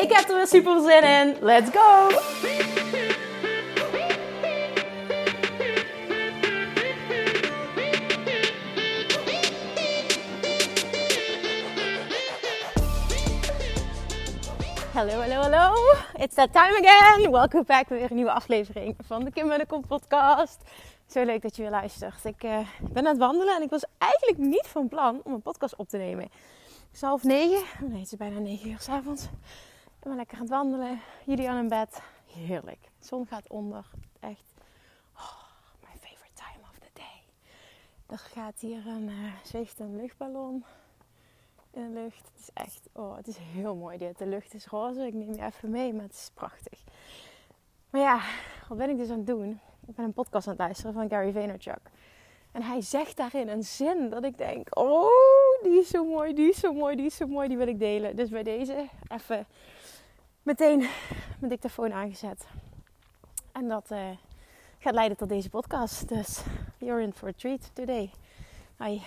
Ik heb er weer super zin in. Let's go! Hallo, hallo, hallo. It's that time again. Welkom back bij weer een nieuwe aflevering van de Kim podcast. Zo leuk dat je weer luistert. Ik uh, ben aan het wandelen en ik was eigenlijk niet van plan om een podcast op te nemen. Het is half negen. Het is bijna negen uur s'avonds. Ben lekker aan het wandelen. Jullie aan in bed. Heerlijk. De zon gaat onder. Echt. Oh, my favorite time of the day. Er gaat hier een, uh, een luchtballon in de lucht. Het is echt, oh, het is heel mooi dit. De lucht is roze. Ik neem je even mee, maar het is prachtig. Maar ja, wat ben ik dus aan het doen? Ik ben een podcast aan het luisteren van Gary Vaynerchuk. En hij zegt daarin een zin dat ik denk, oh, die is zo mooi, die is zo mooi, die is zo mooi, die wil ik delen. Dus bij deze even meteen mijn dictafoon aangezet. En dat uh, gaat leiden tot deze podcast. Dus you're in for a treat today. Oké,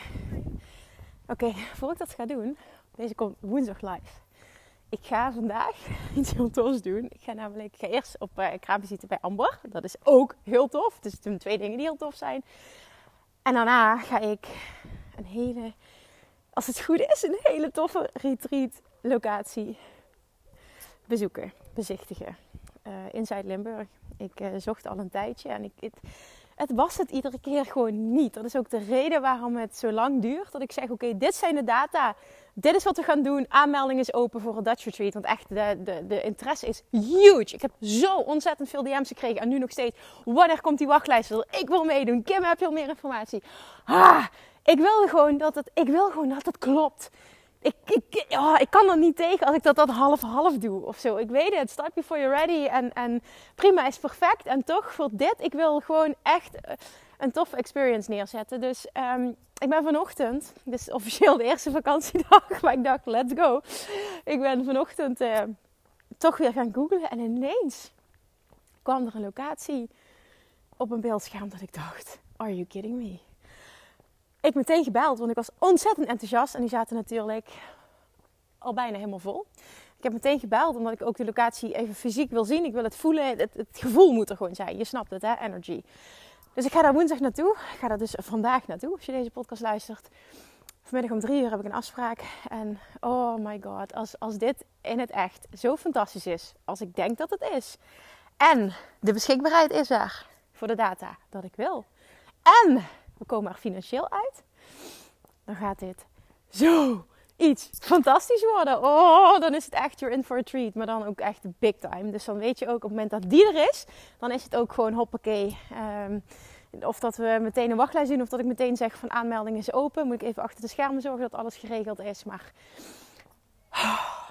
okay, voor ik dat ga doen, deze komt woensdag live. Ik ga vandaag iets heel tofs doen. Ik ga namelijk, ga eerst op uh, kraamvisite bij Amber. Dat is ook heel tof. Dus het zijn twee dingen die heel tof zijn. En daarna ga ik een hele, als het goed is, een hele toffe retreat locatie bezoeken, bezichtigen. Uh, in Zuid-Limburg. Ik uh, zocht al een tijdje en ik, het, het, was het iedere keer gewoon niet. Dat is ook de reden waarom het zo lang duurt. Dat ik zeg, oké, dit zijn de data. Dit is wat we gaan doen. Aanmelding is open voor een Dutch Retreat. Want echt, de, de, de interesse is huge. Ik heb zo ontzettend veel DM's gekregen. En nu nog steeds. Wanneer komt die wachtlijst? Ik wil meedoen. Kim, heb je al meer informatie? Ah, ik wil gewoon dat het, ik wil gewoon dat het klopt ik, ik, oh, ik kan er niet tegen als ik dat, dat half-half doe of zo. Ik weet het, start before you're ready. En, en prima is perfect. En toch voor dit, ik wil gewoon echt eh, een toffe experience neerzetten. Dus um, ik ben vanochtend, dit is officieel de eerste vakantiedag, maar ik dacht, let's go. Ik ben vanochtend uh, toch weer gaan googlen en ineens kwam er een locatie op een beeldscherm dat ik dacht, are you kidding me? Ik meteen gebeld, want ik was ontzettend enthousiast. En die zaten natuurlijk al bijna helemaal vol. Ik heb meteen gebeld, omdat ik ook de locatie even fysiek wil zien. Ik wil het voelen. Het, gevoel moet er gewoon zijn. Je snapt het, hè? Energy. Dus ik ga daar woensdag naartoe. Ik ga daar dus vandaag naartoe, als je deze podcast luistert. Vanmiddag om drie uur heb ik een afspraak. En oh my god, als, als dit in het echt zo fantastisch is, als ik denk dat het is. En de beschikbaarheid is er voor de data dat ik wil. En we komen er financieel uit, dan gaat dit zo iets fantastisch worden. Oh, dan is het echt you're in for a treat. Maar dan ook echt big time. Dus dan weet je ook op het moment dat die er is, dan is het ook gewoon hoppakee. Um, of dat we meteen een wachtlijst doen, of dat ik meteen zeg van aanmelding is open. Moet ik even achter de schermen zorgen dat alles geregeld is. Maar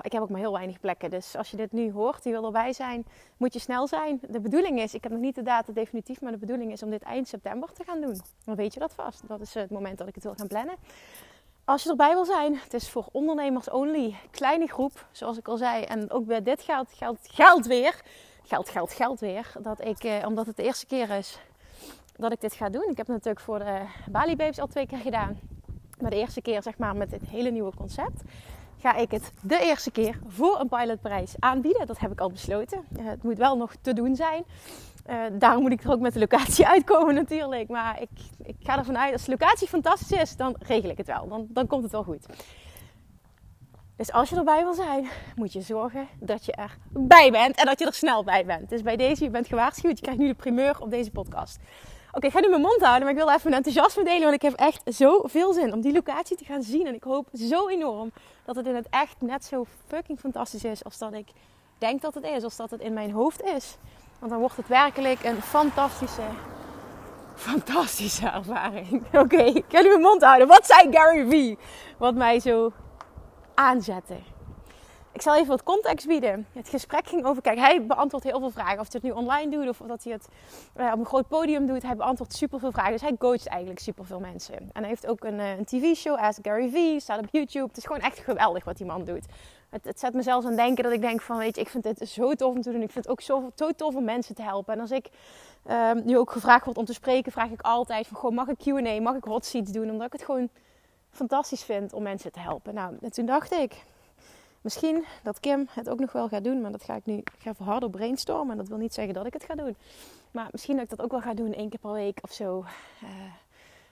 ik heb ook maar heel weinig plekken. Dus als je dit nu hoort, die wil erbij zijn, moet je snel zijn. De bedoeling is, ik heb nog niet de data definitief, maar de bedoeling is om dit eind september te gaan doen. Dan weet je dat vast. Dat is het moment dat ik het wil gaan plannen. Als je erbij wil zijn, het is voor ondernemers only. Kleine groep, zoals ik al zei. En ook bij dit geldt, geldt, geldt weer. Geld, geld, geld weer. Dat ik, eh, omdat het de eerste keer is dat ik dit ga doen. Ik heb het natuurlijk voor de Bali Babes al twee keer gedaan. Maar de eerste keer zeg maar met dit hele nieuwe concept ga ik het de eerste keer voor een pilotprijs aanbieden. Dat heb ik al besloten. Uh, het moet wel nog te doen zijn. Uh, daarom moet ik er ook met de locatie uitkomen natuurlijk. Maar ik, ik ga ervan uit, als de locatie fantastisch is, dan regel ik het wel. Dan, dan komt het wel goed. Dus als je erbij wil zijn, moet je zorgen dat je erbij bent en dat je er snel bij bent. Dus bij deze, je bent gewaarschuwd. Je krijgt nu de primeur op deze podcast. Oké, ik ga nu mijn mond houden, maar ik wil even mijn enthousiasme delen. Want ik heb echt zoveel zin om die locatie te gaan zien. En ik hoop zo enorm dat het in het echt net zo fucking fantastisch is als dat ik denk dat het is. Als dat het in mijn hoofd is. Want dan wordt het werkelijk een fantastische, fantastische ervaring. Oké, ik ga nu mijn mond houden. Wat zei Gary Vee? Wat mij zo aanzette. Ik zal even wat context bieden. Het gesprek ging over, kijk, hij beantwoordt heel veel vragen. Of hij het nu online doet of dat hij het uh, op een groot podium doet. Hij beantwoordt super veel vragen. Dus hij coacht eigenlijk super veel mensen. En hij heeft ook een, uh, een tv-show, Ask Gary Vee, staat op YouTube. Het is gewoon echt geweldig wat die man doet. Het, het, zet me zelfs aan denken dat ik denk van, weet je, ik vind dit zo tof om te doen. Ik vind het ook zo, tof om mensen te helpen. En als ik uh, nu ook gevraagd word om te spreken, vraag ik altijd van, gewoon mag ik Q&A, mag ik hot seats doen? Omdat ik het gewoon fantastisch vind om mensen te helpen. Nou, en toen dacht ik, Misschien dat Kim het ook nog wel gaat doen, maar dat ga ik nu. Ga even harder brainstormen. En dat wil niet zeggen dat ik het ga doen. Maar misschien dat ik dat ook wel ga doen één keer per week of zo. Uh,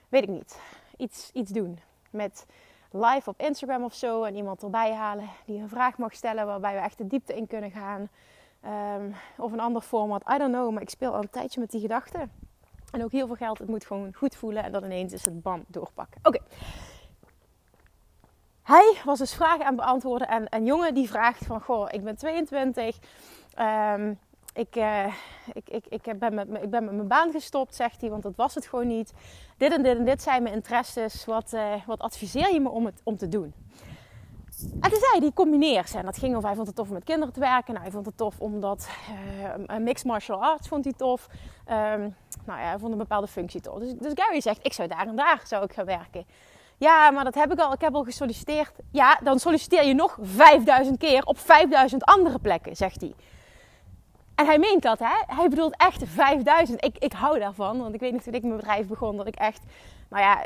weet ik niet. Iets, iets doen. Met live op Instagram of zo. En iemand erbij halen die een vraag mag stellen waarbij we echt de diepte in kunnen gaan. Um, of een ander format. I don't know. Maar ik speel al een tijdje met die gedachten. En ook heel veel geld. Het moet gewoon goed voelen. En dan ineens is het bam doorpakken. Oké. Hij was dus vragen aan beantwoorden. En een jongen die vraagt van, goh, ik ben 22. Um, ik, uh, ik, ik, ik, ben met, ik ben met mijn baan gestopt, zegt hij, want dat was het gewoon niet. Dit en dit en dit zijn mijn interesses. Wat, uh, wat adviseer je me om, het, om te doen? En toen zei die combineer ze. En dat ging over, hij vond het tof om met kinderen te werken. Nou, hij vond het tof omdat uh, mixed martial arts vond hij tof. Um, nou ja, hij vond een bepaalde functie tof. Dus, dus Gary zegt, ik zou daar en daar zou ik gaan werken. Ja, maar dat heb ik al. Ik heb al gesolliciteerd. Ja, dan solliciteer je nog 5000 keer op 5000 andere plekken, zegt hij. En hij meent dat, hè? Hij bedoelt echt 5000. Ik, ik hou daarvan, want ik weet niet toen ik mijn bedrijf begon dat ik echt, nou ja,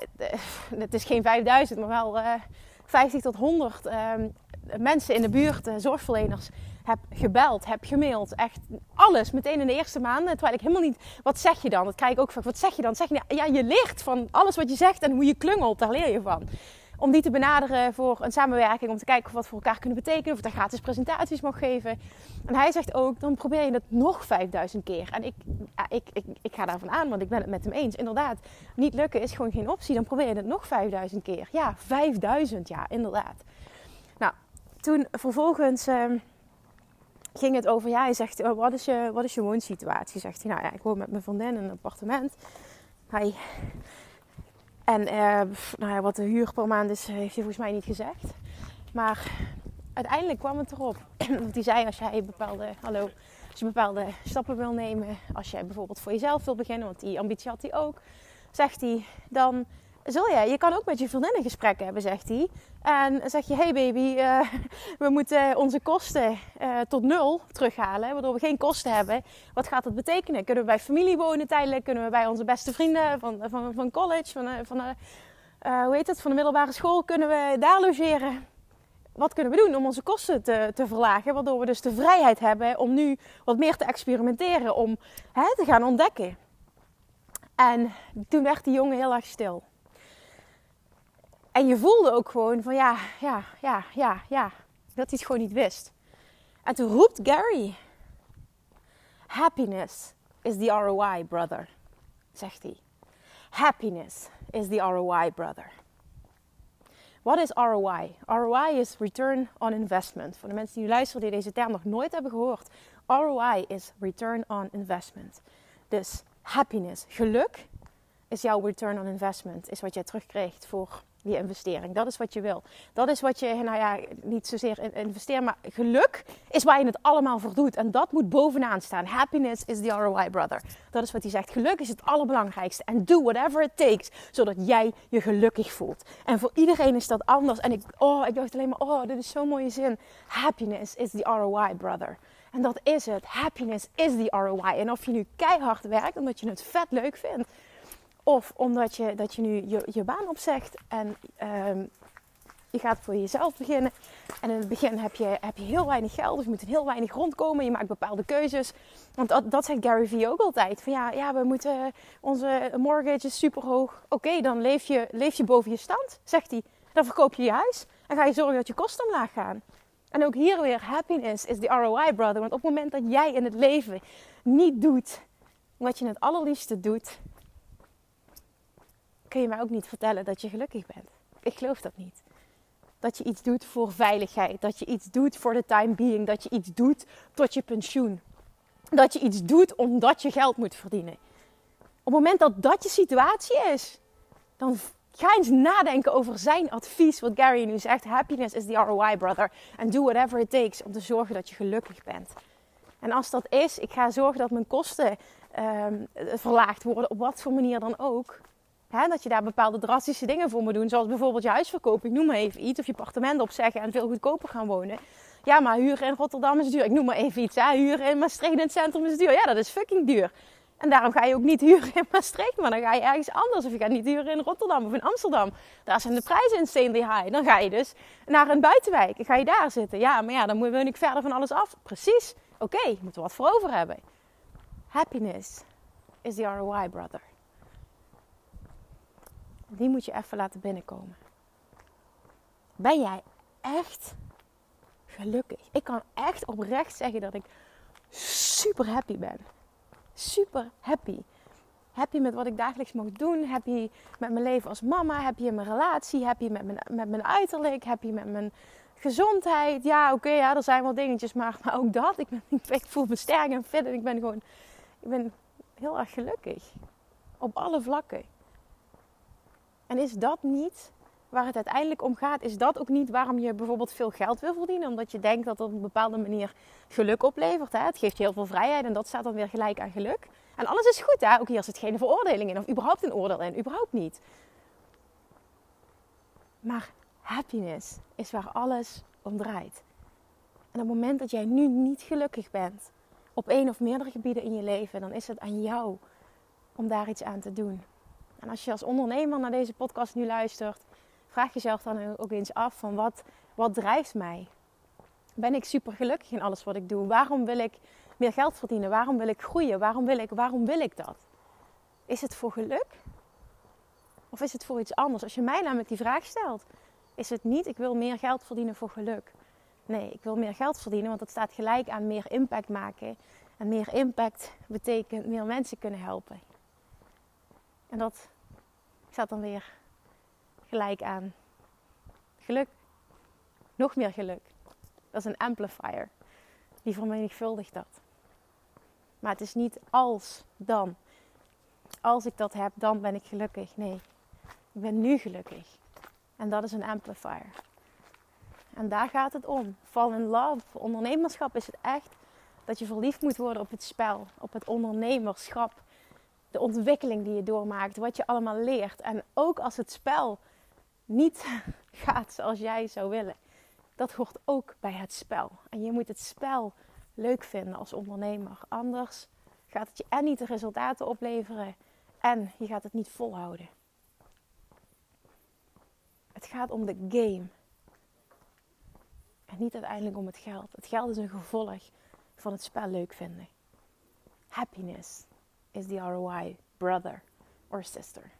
het is geen 5000, maar wel uh, eh, 50 tot 100 uh, ehm, mensen in de buurt, uh, zorgverleners, heb gebeld, heb gemaild. Echt alles meteen in de eerste maanden. Terwijl ik helemaal niet. Wat zeg je dan? Dat krijg ik ook vaak. Wat zeg je dan? Zeg je, ja, je leert van alles wat je zegt en hoe je klungelt. Daar leer je van. Om die te benaderen voor een samenwerking. Om te kijken of wat voor elkaar kunnen betekenen. Of ik daar gratis presentaties mag geven. En hij zegt ook, dan probeer je het nog 5000 keer. En ik, ik, ik, ik ga daarvan aan, want ik ben het met hem eens. Inderdaad, niet lukken is gewoon geen optie. Dan probeer je het nog 5000 keer. Ja, 5000, ja, inderdaad. Toen vervolgens... Uh, ging het over, ja, hij zegt, oh, wat, is je, wat is je woonsituatie? Zegt hij, nou ja, ik woon met mijn vriendin in een appartement. Hij, en uh, nou ja, wat de huur per maand is, heeft hij volgens mij niet gezegd. Maar uiteindelijk kwam het erop. Want hij zei, als jij bepaalde, hallo, als je bepaalde stappen wil nemen, als jij bijvoorbeeld voor jezelf wil beginnen, want die ambitie had hij ook, zegt hij, dan zul je. Je kan ook met je vriendinnen gesprekken hebben, zegt hij. En zeg je, hey baby, uh, we moeten onze kosten uh, tot nul terughalen, waardoor we geen kosten hebben. Wat gaat dat betekenen? Kunnen we bij familie wonen tijdelijk? Kunnen we bij onze beste vrienden van, van, van college, van, eh, van, hoe heet het, van de middelbare school, kunnen we daar logeren? Wat kunnen we doen om onze kosten te, te verlagen? Waardoor we dus de vrijheid hebben om nu wat meer te experimenteren, om hè, te gaan ontdekken. En toen werd die jongen heel erg stil. En je voelde ook gewoon van ja, ja, ja, ja, ja. Dat hij het gewoon niet wist. En toen roept Gary: Happiness is the ROI, brother. Zegt hij. Happiness is the ROI, brother. Wat is ROI? ROI is return on investment. Voor de mensen die luisteren die deze term nog nooit hebben gehoord. ROI is return on investment. Dus happiness, geluk, is jouw return on investment. Is wat jij terugkrijgt voor die investering. Dat is wat je wil. Dat is wat je, nou ja, niet zozeer investeren, maar geluk is waar je het allemaal voor doet. En dat moet bovenaan staan. Happiness is the ROI, brother. Dat is wat hij zegt. Geluk is het allerbelangrijkste. En do whatever it takes, zodat jij je gelukkig voelt. En voor iedereen is dat anders. En ik, oh, ik dacht alleen maar, oh, dit is zo'n mooie zin. Happiness is the ROI, brother. En dat is het. Happiness is the ROI. En of je nu keihard werkt omdat je het vet leuk vindt of omdat je, dat je nu je, je baan opzegt en um, je gaat voor jezelf beginnen. En in het begin heb je, heb je heel weinig geld, dus je moet heel weinig rondkomen. Je maakt bepaalde keuzes. Want dat, dat zegt Gary Vee ook altijd. Van ja, ja we moeten, onze mortgage is super hoog. Oké, dan leef je, leef je boven je stand, zegt hij. Dan verkoop je je huis en ga je zorgen dat je kosten omlaag gaan. En ook hier weer, happiness is the ROI, brother. Want op het moment dat jij in het leven niet doet wat je het allerliefste doet, kun je mij ook niet vertellen dat je gelukkig bent. Ik geloof dat niet. Dat je iets doet voor veiligheid. Dat je iets doet voor de time being. Dat je iets doet tot je pensioen. Dat je iets doet omdat je geld moet verdienen. Op het moment dat dat je situatie is, dan, Ga eens nadenken over zijn advies, wat Gary nu zegt. Happiness is the ROI, brother. And do whatever it takes om te zorgen dat je gelukkig bent. En als dat is, ik ga zorgen dat mijn kosten um, verlaagd worden, op wat voor manier dan ook. Dat je daar bepaalde drastische dingen voor moet doen, zoals bijvoorbeeld je huis verkopen, ik noem maar even iets, of je appartement opzeggen en veel goedkoper gaan wonen. Ja, maar huren in Rotterdam is duur. Ik noem maar even iets. Huren in Maastricht in het centrum is duur. Ja, dat is fucking duur. En daarom ga je ook niet huren in Maastricht, maar dan ga je ergens anders. Of je gaat niet huren in Rotterdam of in Amsterdam. Daar zijn de prijzen insanely high. Dan ga je dus naar een buitenwijk. Ga je daar zitten. Ja, maar ja, dan moet ik verder van alles af. Precies. Oké, okay, je moet er wat voor over hebben. Happiness is the ROI, brother. Die moet je even laten binnenkomen. Ben jij echt gelukkig? Ik kan echt oprecht zeggen dat ik super happy ben super happy. Happy met wat ik dagelijks mag doen. Happy met mijn leven als mama. Happy in mijn relatie. Happy met mijn, met mijn uiterlijk. Happy met mijn gezondheid. Ja, oké, ja, er zijn wel dingetjes, maar, ook dat. Ik, ben, ik voel me sterk en fit en ik ben gewoon ik ben heel erg gelukkig. Op alle vlakken. En is dat niet waar het uiteindelijk om gaat, is dat ook niet waarom je bijvoorbeeld veel geld wil verdienen. Omdat je denkt dat dat op een bepaalde manier geluk oplevert. Hè? Het geeft je heel veel vrijheid en dat staat dan weer gelijk aan geluk. En alles is goed, hè? ook hier zit geen veroordeling in of überhaupt een oordeel in, überhaupt niet. Maar happiness is waar alles om draait. En op het moment dat jij nu niet gelukkig bent, op één of meerdere gebieden in je leven, dan is het aan jou om daar iets aan te doen. En als je als ondernemer naar deze podcast nu luistert, vraag jezelf dan ook eens af van wat, wat drijft mij? Ben ik super gelukkig in alles wat ik doe? Waarom wil ik meer geld verdienen? Waarom wil ik groeien? Waarom wil ik, waarom wil ik dat? Is het voor geluk? Of is het voor iets anders? Als je mij namelijk die vraag stelt, is het niet ik wil meer geld verdienen voor geluk. Nee, ik wil meer geld verdienen, want dat staat gelijk aan meer impact maken. En meer impact betekent meer mensen kunnen helpen. En dat staat dan weer gelijk aan geluk. Nog meer geluk. Dat is een amplifier. Die vermenigvuldigt dat. Maar het is niet als dan. Als ik dat heb, dan ben ik gelukkig. Nee, ik ben nu gelukkig. En dat is een amplifier. En daar gaat het om. Fall in love. Ondernemerschap is het echt dat je verliefd moet worden op het spel, op het ondernemerschap. De ontwikkeling die je doormaakt, wat je allemaal leert. En ook als het spel niet gaat zoals jij zou willen. Dat hoort ook bij het spel. En je moet het spel leuk vinden als ondernemer. Anders gaat het je en niet de resultaten opleveren en je gaat het niet volhouden. Het gaat om de game. En niet uiteindelijk om het geld. Het geld is een gevolg van het spel leuk vinden. Happiness is the ROI, brother or sister.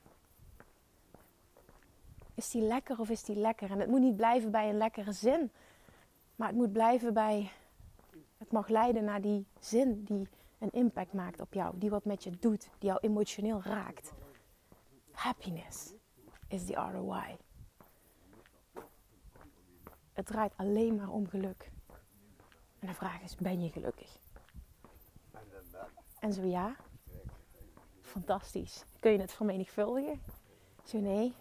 Is die lekker of is die lekker? En het moet niet blijven bij een lekkere zin. Maar het moet blijven bij. Het mag leiden naar die zin die een impact maakt op jou. Die wat met je doet. Die jou emotioneel raakt. Happiness is the ROI. Het draait alleen maar om geluk. En de vraag is: ben je gelukkig? En zo ja, fantastisch. Kun je het vermenigvuldigen? Zo nee,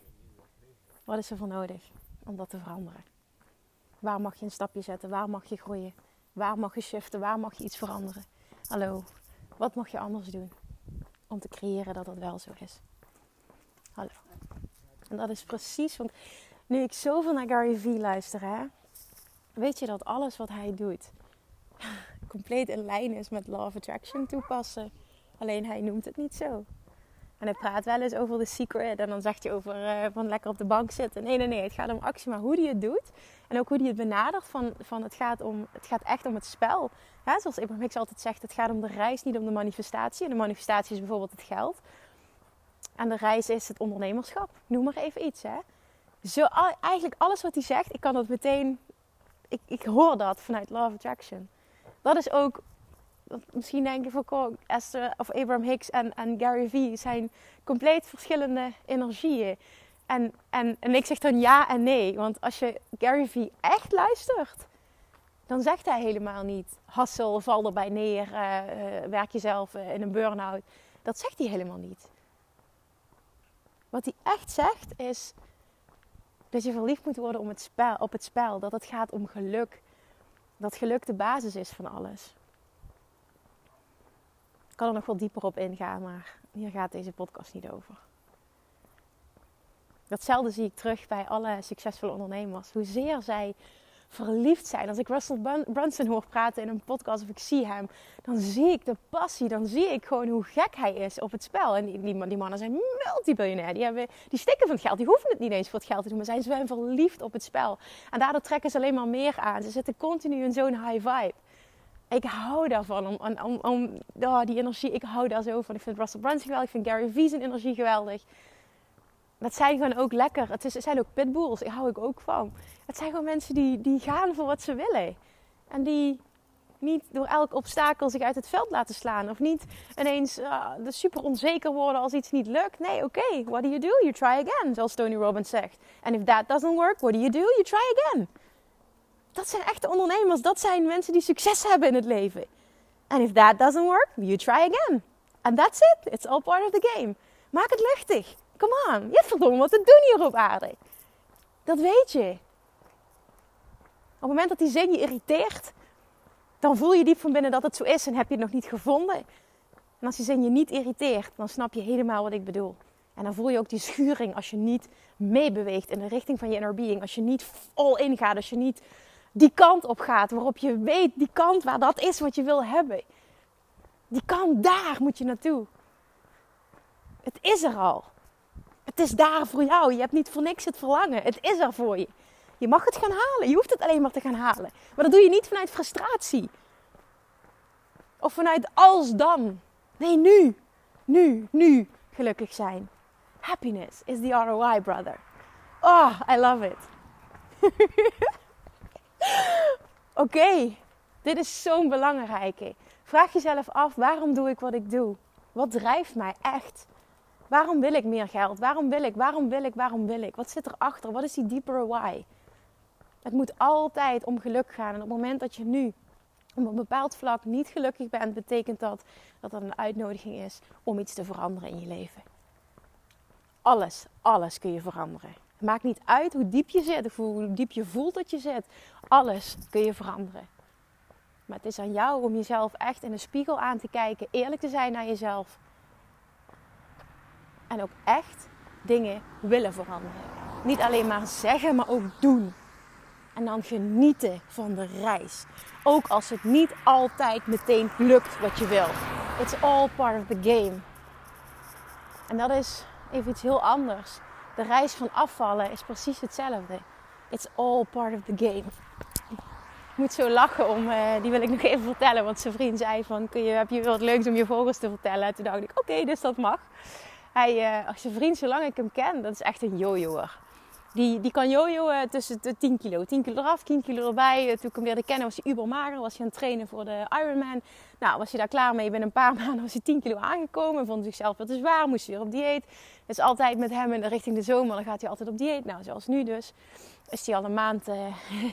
wat is er voor nodig om dat te veranderen? Waar mag je een stapje zetten? Waar mag je groeien? Waar mag je shiften? Waar mag je iets veranderen? Hallo, wat mag je anders doen om te creëren dat dat wel zo is? Hallo. En dat is precies, want nu ik zoveel naar Gary Vee luister, hè, weet je dat alles wat hij doet compleet in lijn is met Law of Attraction toepassen. Alleen hij noemt het niet zo. En hij praat wel eens over de secret. En dan zegt hij over uh, van lekker op de bank zitten. Nee, nee, nee. Het gaat om actie. Maar hoe hij het doet. En ook hoe hij het benadert. Van, van het, gaat om, het gaat echt om het spel. Ja, zoals Abraham Hicks altijd zegt. Het gaat om de reis, niet om de manifestatie. En de manifestatie is bijvoorbeeld het geld. En de reis is het ondernemerschap. Noem maar even iets. Hè. Zo, eigenlijk alles wat hij zegt. Ik kan dat meteen... Ik, ik hoor dat vanuit of Attraction. Dat is ook misschien denk je van Esther of Abraham Hicks en, en Gary Vee zijn compleet verschillende energieën. En, en, en ik zeg dan ja en nee. Want als je Gary Vee echt luistert, dan zegt hij helemaal niet: hassel, val erbij neer, uh, werk jezelf uh, in een burn-out. Dat zegt hij helemaal niet. Wat hij echt zegt is dat je verliefd moet worden het spel, op het spel. Dat het gaat om geluk. Dat geluk de basis is van alles. Ik kan er nog wel dieper op ingaan, maar hier gaat deze podcast niet over. Datzelfde zie ik terug bij alle succesvolle ondernemers. Hoezeer zij verliefd zijn. Als ik Russell Brunson hoor praten in een podcast of ik zie hem, dan zie ik de passie. Dan zie ik gewoon hoe gek hij is op het spel. En die, die, mannen zijn multibiljonair. Die, hebben, die stikken van het geld. Die hoeven het niet eens voor het geld te doen. Maar zijn, zijn verliefd op het spel. En daardoor trekken ze alleen maar meer aan. Ze zitten continu in zo'n high vibe. Ik hou daarvan. Om, om, om oh, die energie, ik hou daar zo van. Ik vind Russell Brunson geweldig. Ik vind Gary Vee zijn energie geweldig. Dat zijn gewoon ook lekker. Het, zijn ook pitbulls. Daar hou ik ook van. Het zijn gewoon mensen die, die gaan voor wat ze willen. En die niet door elk obstakel zich uit het veld laten slaan. Of niet ineens uh, super onzeker worden als iets niet lukt. Nee, oké. Okay. What do you do? You try again. Zoals Tony Robbins zegt. And if that doesn't work, what do you do? You try again. Dat zijn echte ondernemers. Dat zijn mensen die succes hebben in het leven. And if that doesn't work, you try again. And that's it. It's all part of the game. Maak het luchtig. Come on. Je hebt verdomme wat te doen hier op aarde. Dat weet je. Op het moment dat die zin je irriteert, dan voel je diep van binnen dat het zo is en heb je het nog niet gevonden. En als die zin je niet irriteert, dan snap je helemaal wat ik bedoel. En dan voel je ook die schuring als je niet meebeweegt in de richting van je inner being. Als je niet all in gaat, als je niet die kant op gaat waarop je weet, die kant waar dat is wat je wil hebben. Die kant daar moet je naartoe. Het is er al. Het is daar voor jou. Je hebt niet voor niks het verlangen. Het is er voor je. Je mag het gaan halen. Je hoeft het alleen maar te gaan halen. Maar dat doe je niet vanuit frustratie. Of vanuit als dan. Nee, nu. Nu, nu gelukkig zijn. Happiness is the ROI, brother. Oh, I love it. Oké, dit is zo'n belangrijke. Vraag jezelf af, waarom doe ik wat ik doe? Wat drijft mij echt? Waarom wil ik meer geld? Waarom wil ik? Waarom wil ik? Waarom wil ik? Wat zit erachter? Wat is die diepere why? Het moet altijd om geluk gaan. En op het moment dat je nu op een bepaald vlak niet gelukkig bent, betekent dat dat dat een uitnodiging is om iets te veranderen in je leven. Alles, alles kun je veranderen. Het maakt niet uit hoe diep je zit of hoe diep je voelt dat je zit. Alles kun je veranderen. Maar het is aan jou om jezelf echt in de spiegel aan te kijken, eerlijk te zijn naar jezelf. En ook echt dingen willen veranderen. Niet alleen maar zeggen, maar ook doen. En dan genieten van de reis. Ook als het niet altijd meteen lukt wat je wil. It's all part of the game. En dat is even iets heel anders. De reis van afvallen is precies hetzelfde. It's all part of the game. Ik moet zo lachen om, uh, die wil ik nog even vertellen. Want zijn vriend zei van, kun je, heb je wat leuks om je vogels te vertellen? En toen dacht ik, oké, dus dat mag. Hij, uh, als je vriend, zolang ik hem ken, dat is echt een jojoer. Die, die kan jojoen tussen de 10 kilo. 10 kilo eraf, 10 kilo erbij. Toen ik hem leerde kennen was hij ubermager. Was hij aan het trainen voor de Ironman. Nou, was hij daar klaar mee. Binnen een paar maanden was hij 10 kilo aangekomen. En vond zichzelf wat te zwaar. Moest hij weer op dieet. Dus altijd met hem in de richting de zomer. Dan gaat hij altijd op dieet. Nou, zoals nu dus. Is hij al een maand, uh,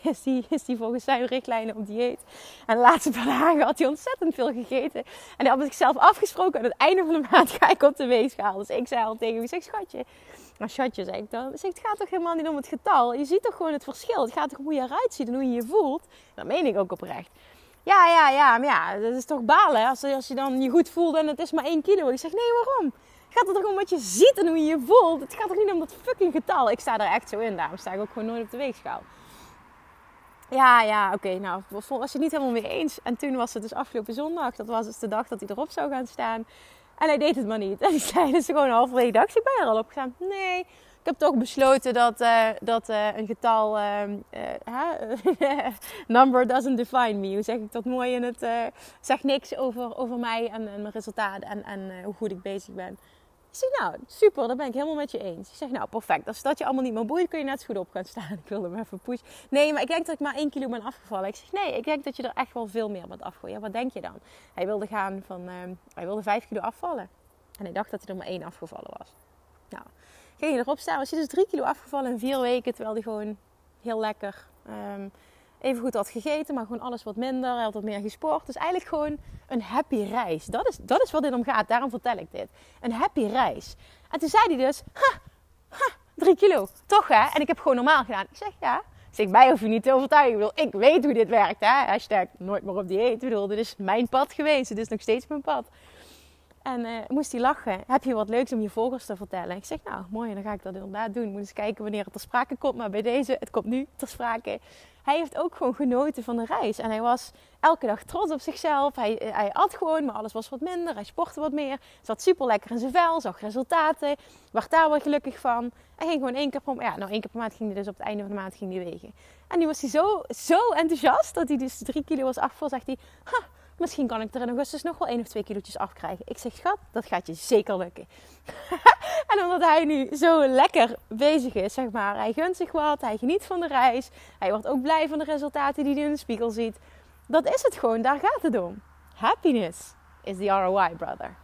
is, die, is die volgens zijn richtlijnen op dieet. En de laatste paar dagen had hij ontzettend veel gegeten. En hij had met zichzelf afgesproken. Aan het einde van de maand ga ik op de weegschaal. Dus ik zei al tegen hem, zeg schatje maar schatje, zeg ik dan. Zeg, het gaat toch helemaal niet om het getal. Je ziet toch gewoon het verschil. Het gaat toch hoe je eruit ziet en hoe je je voelt. Dat meen ik ook oprecht. Ja, ja, ja, maar ja, dat is toch balen als, als je dan je goed voelt en het is maar één kilo. Ik zeg, nee, waarom? Gaat het toch om wat je ziet en hoe je je voelt? Het gaat toch niet om dat fucking getal? Ik sta er echt zo in, daarom sta ik ook gewoon nooit op de weegschaal. Ja, ja, oké, nou, was je het niet helemaal mee eens. En toen was het dus afgelopen zondag, dat was dus de dag dat hij erop zou gaan staan. En hij deed het maar niet. En ik zei dus gewoon halverwege dag, ik ben er al opgegaan. Nee, ik heb toch besloten dat, uh, dat uh, een getal, uh, number doesn't define me. Hoe zeg ik dat mooi in het, zegt niks over, over mij en, en mijn resultaten en, en hoe goed ik bezig ben. Ik zeg, nou, super, dat ben ik helemaal met je eens. Ik zeg, nou, perfect. Als dat je allemaal niet meer boeit, kun je net zo goed op gaan staan. Ik wilde hem even pushen. Nee, maar ik denk dat ik maar één kilo ben afgevallen. Ik zeg, nee, ik denk dat je er echt wel veel meer bent afgevallen. Ja, wat denk je dan? Hij wilde gaan van, uh, hij wilde vijf kilo afvallen. En hij dacht dat hij er maar één afgevallen was. Nou, ging je erop staan. Was hij dus drie kilo afgevallen in vier weken. Terwijl hij gewoon heel lekker... Um, even goed had gegeten, maar gewoon alles wat minder. Hij had wat meer gesport. Dus eigenlijk gewoon een happy reis. Dat is, dat is wat dit om gaat. Daarom vertel ik dit. Een happy reis. En toen zei hij dus, ha, drie kilo. Toch hè? En ik heb gewoon normaal gedaan. Ik zeg ja. Ik zeg, mij hoef je niet te overtuigen. Ik, bedoel, ik weet hoe dit werkt. Hè? Hashtag nooit meer op dieet. Ik bedoel, dit is mijn pad geweest. Het is nog steeds mijn pad. En uh, moest hij lachen. Heb je wat leuks om je volgers te vertellen? Ik zeg, nou mooi, dan ga ik dat inderdaad doen. Moet eens kijken wanneer het ter sprake komt. Maar bij deze, het komt nu ter sprake. Hij heeft ook gewoon genoten van de reis. En hij was elke dag trots op zichzelf. Hij, hij at gewoon, maar alles was wat minder. Hij sportte wat meer. Zat super lekker in zijn vel. Zag resultaten. Werd daar wel gelukkig van. Hij ging gewoon één keer per maand. Ja, nou één keer per maand ging hij dus op het einde van de maand ging wegen. En nu was hij zo, zo enthousiast dat hij dus drie kilo was afgevallen. Zegt hij, ha, Misschien kan ik er in augustus nog wel één of twee kilootjes afkrijgen. Ik zeg, schat, dat gaat je zeker lukken. en omdat hij nu zo lekker bezig is, zeg maar. Hij gunt zich wat, hij geniet van de reis. Hij wordt ook blij van de resultaten die hij in de spiegel ziet. Dat is het gewoon, daar gaat het om. Happiness is the ROI, brother.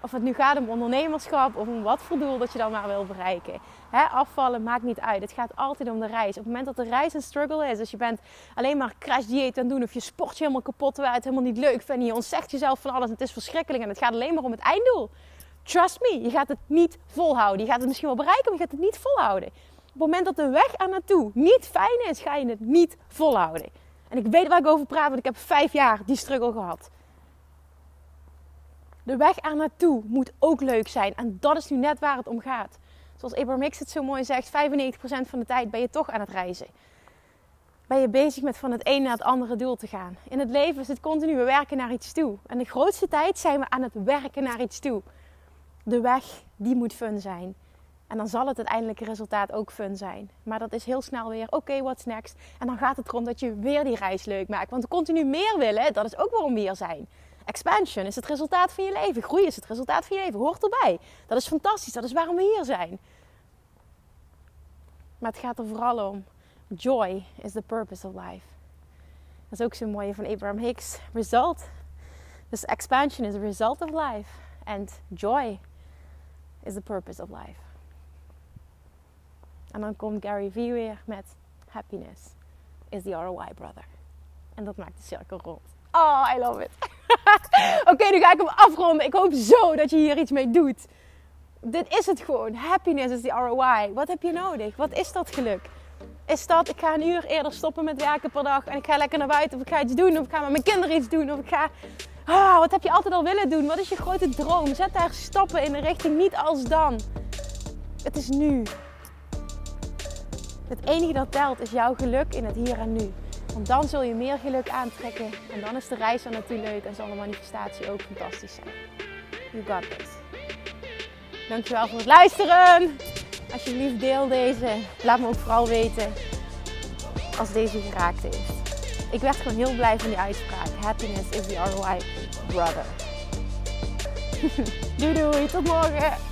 Of het nu gaat om ondernemerschap of om wat voor doel dat je dan maar wil bereiken. Afvallen maakt niet uit. Het gaat altijd om de reis. Op het moment dat de reis een struggle is, dus je bent alleen maar crash dieet aan doen of je sport je helemaal kapot terwijl het helemaal niet leuk vindt je ontzegt jezelf van alles het is verschrikkelijk en het gaat alleen maar om het einddoel. Trust me, je gaat het niet volhouden. Je gaat het misschien wel bereiken, maar je gaat het niet volhouden. Op het moment dat de weg er naartoe niet fijn is, ga je het niet volhouden. En ik weet waar ik over praat, want ik heb vijf jaar die struggle gehad. De weg er naartoe moet ook leuk zijn. En dat is nu net waar het om gaat. Zoals Abraham Hicks het zo mooi zegt, 95% van de tijd ben je toch aan het reizen. Ben je bezig met van het een naar het andere doel te gaan. In het leven is het continu, we werken naar iets toe. En de grootste tijd zijn we aan het werken naar iets toe. De weg, die moet fun zijn. En dan zal het uiteindelijke resultaat ook fun zijn. Maar dat is heel snel weer, oké, what's next? En dan gaat het erom dat je weer die reis leuk maakt. Want continu meer willen, dat is ook waarom we hier zijn. Expansion is het resultaat van je leven. Groei is het resultaat van je leven. Hoort erbij. Dat is fantastisch. Dat is waarom we hier zijn. Maar het gaat er vooral om. Joy is the purpose of life. Dat is ook zo'n mooie van Abraham Hicks. Result. Dus expansion is the result of life. And joy is the purpose of life. En dan komt Gary Vee weer met happiness is the ROI brother. En dat maakt de cirkel rond. Oh, I love it. Oké, nu ga ik hem afronden. Ik hoop zo dat je hier iets mee doet. Dit is het gewoon. Happiness is the ROI. Wat heb je nodig? Wat is dat geluk? Is dat, ik ga een uur eerder stoppen met werken per dag en ik ga lekker naar buiten of ik ga iets doen of ik ga met mijn kinderen iets doen of ik ga... Ah, wat heb je altijd al willen doen? Wat is je grote droom? Zet daar stappen in de richting, niet als dan. Het is nu. Het enige dat telt is jouw geluk in het hier en nu. Want dan zul je meer geluk aantrekken. En dan is de reis er natuurlijk leuk en zal de manifestatie ook fantastisch zijn. You got this. Dankjewel voor het luisteren. Alsjeblieft deel deze. Laat me ook vooral weten als deze geraakt heeft. Ik werd gewoon heel blij van die uitspraak. Happiness is the ROI brother. doei doei, tot morgen.